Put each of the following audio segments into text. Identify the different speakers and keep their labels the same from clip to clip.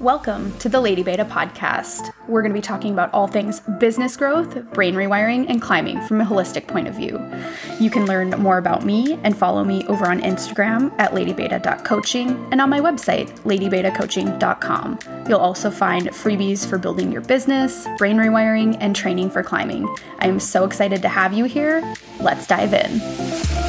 Speaker 1: Welcome to the Lady Beta podcast. We're going to be talking about all things business growth, brain rewiring, and climbing from a holistic point of view. You can learn more about me and follow me over on Instagram at ladybeta.coaching and on my website, ladybetacoaching.com. You'll also find freebies for building your business, brain rewiring, and training for climbing. I am so excited to have you here. Let's dive in.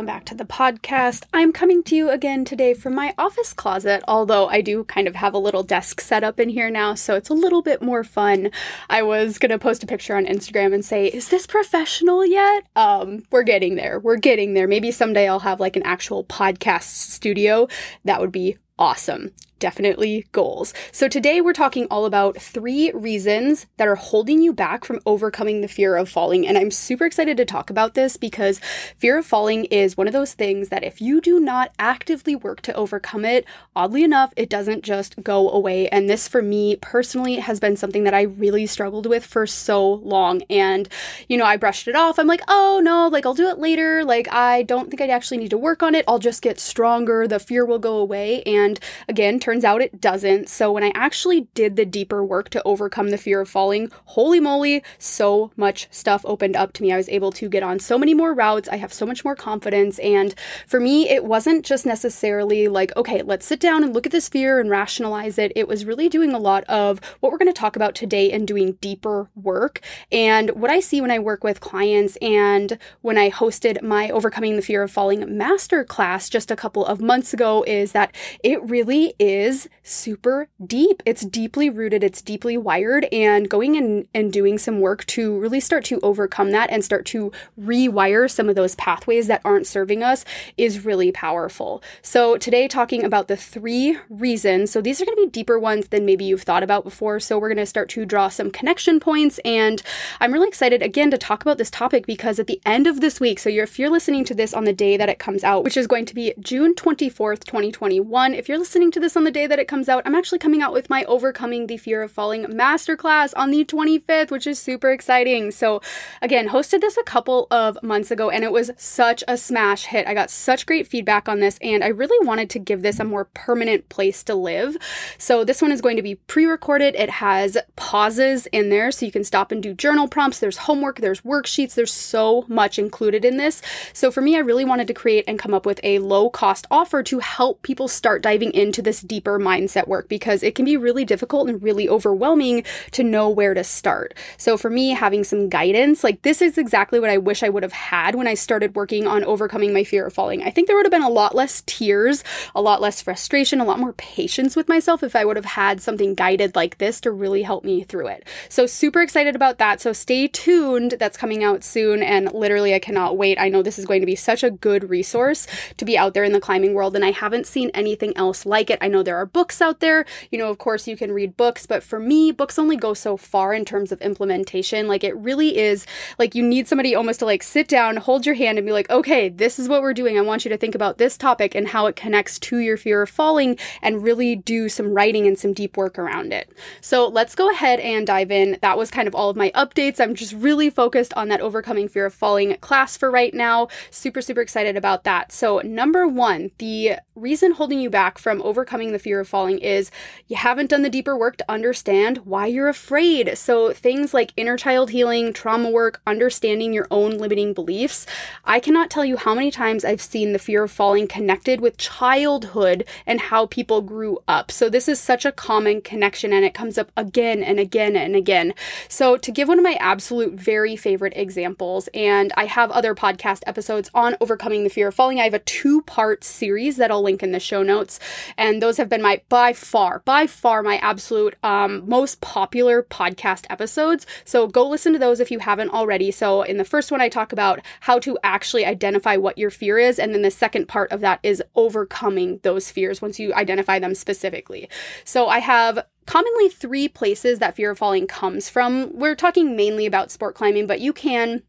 Speaker 1: Welcome back to the podcast. I'm coming to you again today from my office closet, although I do kind of have a little desk set up in here now, so it's a little bit more fun. I was gonna post a picture on Instagram and say, Is this professional yet? Um, we're getting there. We're getting there. Maybe someday I'll have like an actual podcast studio. That would be awesome definitely goals. So today we're talking all about three reasons that are holding you back from overcoming the fear of falling. And I'm super excited to talk about this because fear of falling is one of those things that if you do not actively work to overcome it, oddly enough, it doesn't just go away. And this for me personally has been something that I really struggled with for so long. And, you know, I brushed it off. I'm like, oh no, like I'll do it later. Like I don't think I'd actually need to work on it. I'll just get stronger. The fear will go away. And again, turns out it doesn't. So when I actually did the deeper work to overcome the fear of falling, holy moly, so much stuff opened up to me. I was able to get on so many more routes. I have so much more confidence. And for me, it wasn't just necessarily like, okay, let's sit down and look at this fear and rationalize it. It was really doing a lot of what we're going to talk about today and doing deeper work. And what I see when I work with clients and when I hosted my Overcoming the Fear of Falling masterclass just a couple of months ago is that it really is super deep. It's deeply rooted, it's deeply wired, and going in and doing some work to really start to overcome that and start to rewire some of those pathways that aren't serving us is really powerful. So, today, talking about the three reasons. So, these are going to be deeper ones than maybe you've thought about before. So, we're going to start to draw some connection points. And I'm really excited again to talk about this topic because at the end of this week, so if you're listening to this on the day that it comes out, which is going to be June 24th, 2021, if you're listening to this on the day that it comes out, I'm actually coming out with my Overcoming the Fear of Falling masterclass on the 25th, which is super exciting. So, again, hosted this a couple of months ago and it was such a smash hit. I got such great feedback on this and I really wanted to give this a more permanent place to live. So, this one is going to be pre recorded. It has pauses in there so you can stop and do journal prompts. There's homework, there's worksheets, there's so much included in this. So, for me, I really wanted to create and come up with a low cost offer to help people start diving into this deeper mindset work because it can be really difficult and really overwhelming to know where to start. So for me, having some guidance, like this is exactly what I wish I would have had when I started working on overcoming my fear of falling. I think there would have been a lot less tears, a lot less frustration, a lot more patience with myself if I would have had something guided like this to really help me through it. So super excited about that. So stay tuned. That's coming out soon and literally I cannot wait. I know this is going to be such a good resource to be out there in the climbing world and I haven't seen anything else like it. I know there are books out there. You know, of course, you can read books, but for me, books only go so far in terms of implementation. Like, it really is like you need somebody almost to like sit down, hold your hand, and be like, okay, this is what we're doing. I want you to think about this topic and how it connects to your fear of falling and really do some writing and some deep work around it. So, let's go ahead and dive in. That was kind of all of my updates. I'm just really focused on that overcoming fear of falling class for right now. Super, super excited about that. So, number one, the reason holding you back from overcoming the fear of falling is you haven't done the deeper work to understand why you're afraid. So, things like inner child healing, trauma work, understanding your own limiting beliefs. I cannot tell you how many times I've seen the fear of falling connected with childhood and how people grew up. So, this is such a common connection and it comes up again and again and again. So, to give one of my absolute very favorite examples, and I have other podcast episodes on overcoming the fear of falling, I have a two part series that I'll link in the show notes. And those have been my by far, by far my absolute um, most popular podcast episodes. So go listen to those if you haven't already. So in the first one, I talk about how to actually identify what your fear is. And then the second part of that is overcoming those fears once you identify them specifically. So I have commonly three places that fear of falling comes from. We're talking mainly about sport climbing, but you can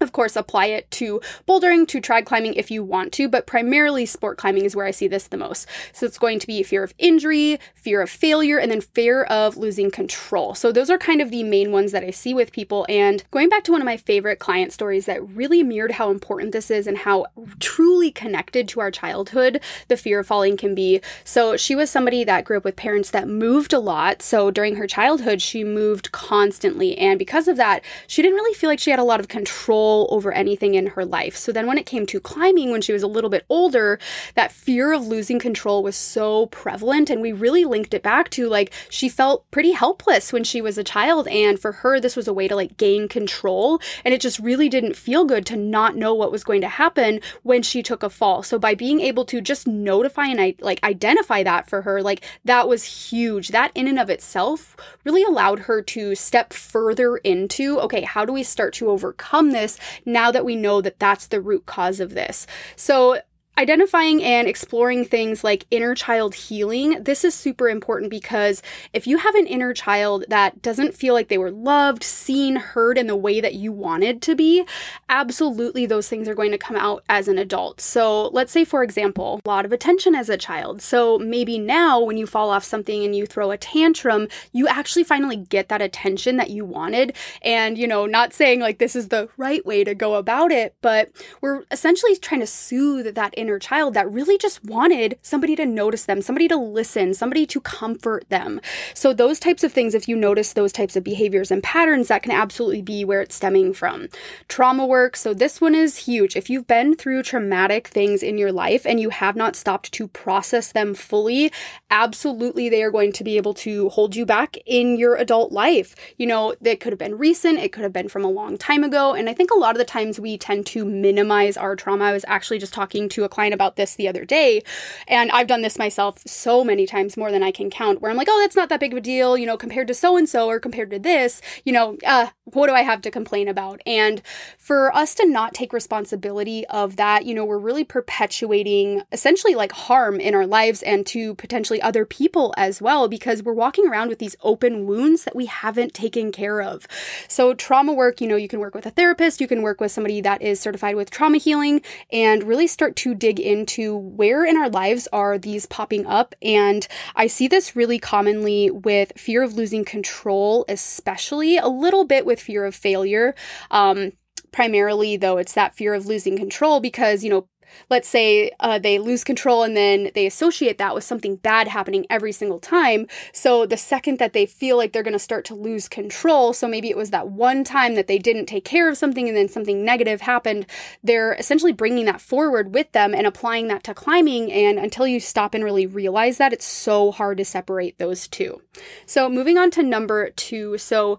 Speaker 1: of course, apply it to bouldering, to trad climbing if you want to, but primarily sport climbing is where I see this the most. So it's going to be fear of injury, fear of failure, and then fear of losing control. So those are kind of the main ones that I see with people. And going back to one of my favorite client stories that really mirrored how important this is and how truly connected to our childhood the fear of falling can be. So she was somebody that grew up with parents that moved a lot. So during her childhood, she moved constantly. And because of that, she didn't really feel like she had a lot of control control over anything in her life. So then when it came to climbing when she was a little bit older, that fear of losing control was so prevalent and we really linked it back to like she felt pretty helpless when she was a child and for her this was a way to like gain control and it just really didn't feel good to not know what was going to happen when she took a fall. So by being able to just notify and I like identify that for her, like that was huge. That in and of itself really allowed her to step further into okay, how do we start to overcome this now that we know that that's the root cause of this. So Identifying and exploring things like inner child healing, this is super important because if you have an inner child that doesn't feel like they were loved, seen, heard in the way that you wanted to be, absolutely those things are going to come out as an adult. So, let's say, for example, a lot of attention as a child. So, maybe now when you fall off something and you throw a tantrum, you actually finally get that attention that you wanted. And, you know, not saying like this is the right way to go about it, but we're essentially trying to soothe that inner inner child that really just wanted somebody to notice them, somebody to listen, somebody to comfort them. So, those types of things, if you notice those types of behaviors and patterns, that can absolutely be where it's stemming from. Trauma work. So, this one is huge. If you've been through traumatic things in your life and you have not stopped to process them fully, absolutely they are going to be able to hold you back in your adult life. You know, it could have been recent, it could have been from a long time ago. And I think a lot of the times we tend to minimize our trauma. I was actually just talking to a client about this the other day. And I've done this myself so many times, more than I can count, where I'm like, oh, that's not that big of a deal, you know, compared to so and so or compared to this, you know, uh, what do I have to complain about? And for us to not take responsibility of that, you know, we're really perpetuating essentially like harm in our lives and to potentially other people as well, because we're walking around with these open wounds that we haven't taken care of. So, trauma work, you know, you can work with a therapist, you can work with somebody that is certified with trauma healing, and really start to dig into where in our lives are these popping up. And I see this really commonly with fear of losing control, especially a little bit with fear of failure. Um, primarily, though, it's that fear of losing control because, you know, let's say uh, they lose control and then they associate that with something bad happening every single time. So the second that they feel like they're going to start to lose control, so maybe it was that one time that they didn't take care of something and then something negative happened, they're essentially bringing that forward with them and applying that to climbing. And until you stop and really realize that, it's so hard to separate those two. So moving on to number two. So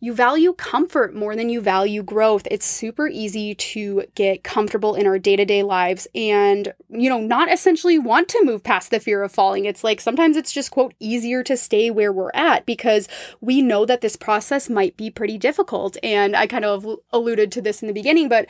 Speaker 1: you value comfort more than you value growth. It's super easy to get comfortable in our day to day lives and, you know, not essentially want to move past the fear of falling. It's like sometimes it's just, quote, easier to stay where we're at because we know that this process might be pretty difficult. And I kind of alluded to this in the beginning, but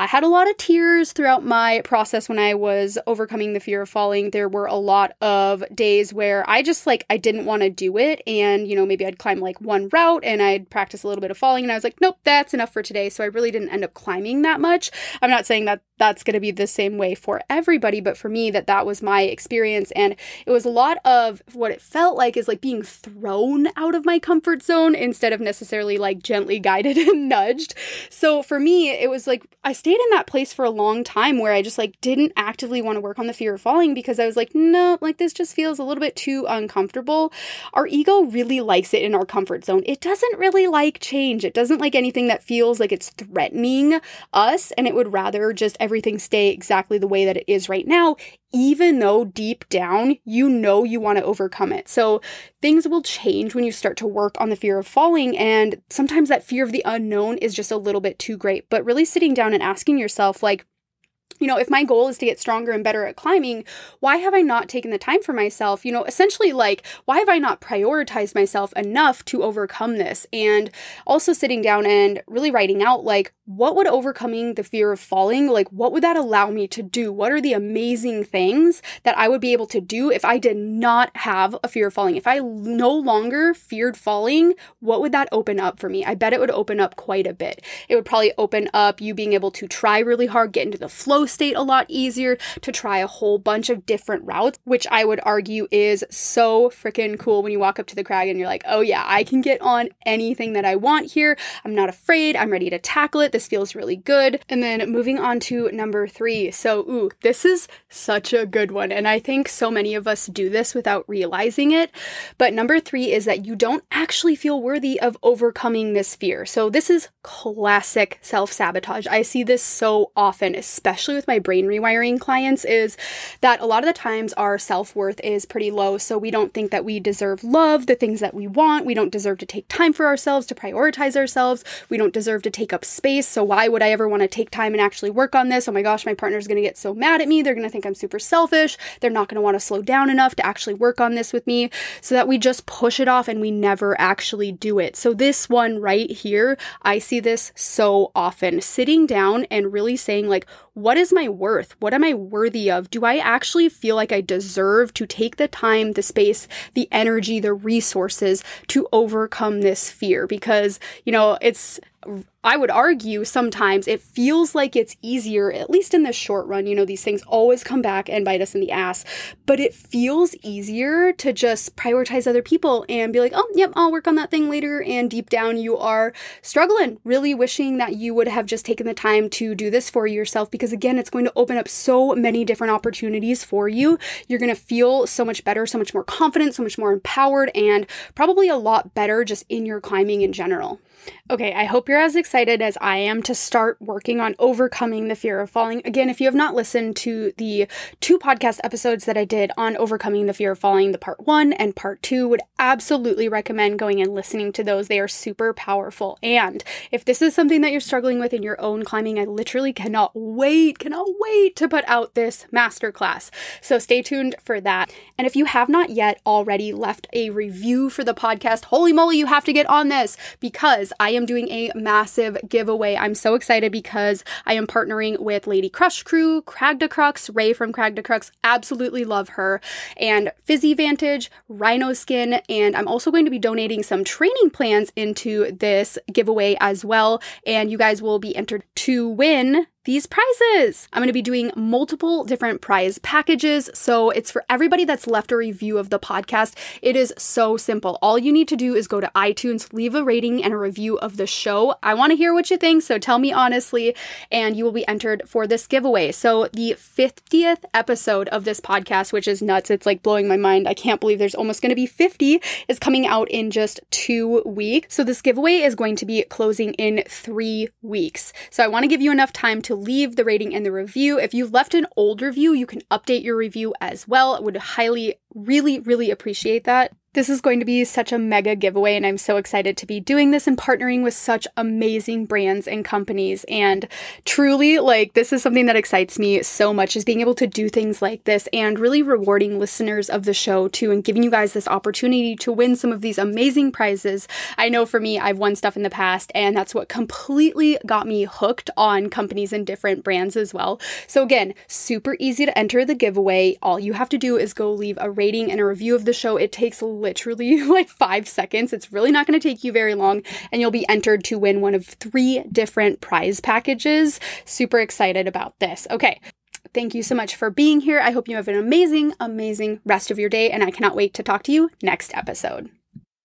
Speaker 1: I had a lot of tears throughout my process when I was overcoming the fear of falling. There were a lot of days where I just like, I didn't want to do it. And, you know, maybe I'd climb like one route and I'd practice practice a little bit of falling and I was like, nope, that's enough for today. So I really didn't end up climbing that much. I'm not saying that that's going to be the same way for everybody, but for me that that was my experience and it was a lot of what it felt like is like being thrown out of my comfort zone instead of necessarily like gently guided and nudged. So for me, it was like I stayed in that place for a long time where I just like didn't actively want to work on the fear of falling because I was like, no, like this just feels a little bit too uncomfortable. Our ego really likes it in our comfort zone. It doesn't really like change. It doesn't like anything that feels like it's threatening us, and it would rather just everything stay exactly the way that it is right now, even though deep down you know you want to overcome it. So things will change when you start to work on the fear of falling, and sometimes that fear of the unknown is just a little bit too great. But really sitting down and asking yourself, like, you know, if my goal is to get stronger and better at climbing, why have I not taken the time for myself? You know, essentially, like, why have I not prioritized myself enough to overcome this? And also sitting down and really writing out, like, what would overcoming the fear of falling, like, what would that allow me to do? What are the amazing things that I would be able to do if I did not have a fear of falling? If I no longer feared falling, what would that open up for me? I bet it would open up quite a bit. It would probably open up you being able to try really hard, get into the flow state a lot easier, to try a whole bunch of different routes, which I would argue is so freaking cool when you walk up to the crag and you're like, oh yeah, I can get on anything that I want here. I'm not afraid. I'm ready to tackle it. This feels really good. And then moving on to number three. So, ooh, this is such a good one. And I think so many of us do this without realizing it. But number three is that you don't actually feel worthy of overcoming this fear. So, this is classic self sabotage. I see this so often, especially with my brain rewiring clients is that a lot of the times our self worth is pretty low. So we don't think that we deserve love, the things that we want. We don't deserve to take time for ourselves, to prioritize ourselves. We don't deserve to take up space. So why would I ever want to take time and actually work on this? Oh my gosh, my partner's going to get so mad at me. They're going to think I'm super selfish. They're not going to want to slow down enough to actually work on this with me. So that we just push it off and we never actually do it. So this one right here, I see this so often. Sitting down and really saying, like, what is my worth? What am I worthy of? Do I actually feel like I deserve to take the time, the space, the energy, the resources to overcome this fear? Because, you know, it's I would argue sometimes it feels like it's easier, at least in the short run. You know, these things always come back and bite us in the ass, but it feels easier to just prioritize other people and be like, oh, yep, I'll work on that thing later. And deep down, you are struggling, really wishing that you would have just taken the time to do this for yourself because, again, it's going to open up so many different opportunities for you. You're going to feel so much better, so much more confident, so much more empowered, and probably a lot better just in your climbing in general. Okay, I hope you're as excited as I am to start working on overcoming the fear of falling. Again, if you have not listened to the two podcast episodes that I did on overcoming the fear of falling, the part one and part two, would absolutely recommend going and listening to those. They are super powerful. And if this is something that you're struggling with in your own climbing, I literally cannot wait, cannot wait to put out this masterclass. So stay tuned for that. And if you have not yet already left a review for the podcast, holy moly, you have to get on this because I am doing a massive giveaway. I'm so excited because I am partnering with Lady Crush Crew, Crag Crux, Ray from Crag Crux, absolutely love her, and PhysiVantage, Rhino Skin, and I'm also going to be donating some training plans into this giveaway as well. And you guys will be entered to win these prizes. I'm going to be doing multiple different prize packages. So it's for everybody that's left a review of the podcast. It is so simple. All you need to do is go to iTunes, leave a rating and a review of the show. I want to hear what you think. So tell me honestly, and you will be entered for this giveaway. So the 50th episode of this podcast, which is nuts. It's like blowing my mind. I can't believe there's almost going to be 50, is coming out in just two weeks. So this giveaway is going to be closing in three weeks. So I want to give you enough time to leave the rating and the review. If you've left an old review, you can update your review as well. I would highly, really, really appreciate that. This is going to be such a mega giveaway, and I'm so excited to be doing this and partnering with such amazing brands and companies. And truly, like, this is something that excites me so much is being able to do things like this and really rewarding listeners of the show too, and giving you guys this opportunity to win some of these amazing prizes. I know for me, I've won stuff in the past, and that's what completely got me hooked on companies and different brands as well. So, again, super easy to enter the giveaway. All you have to do is go leave a rating and a review of the show. It takes literally like five seconds. It's really not going to take you very long, and you'll be entered to win one of three different prize packages. Super excited about this. Okay. Thank you so much for being here. I hope you have an amazing, amazing rest of your day, and I cannot wait to talk to you next episode.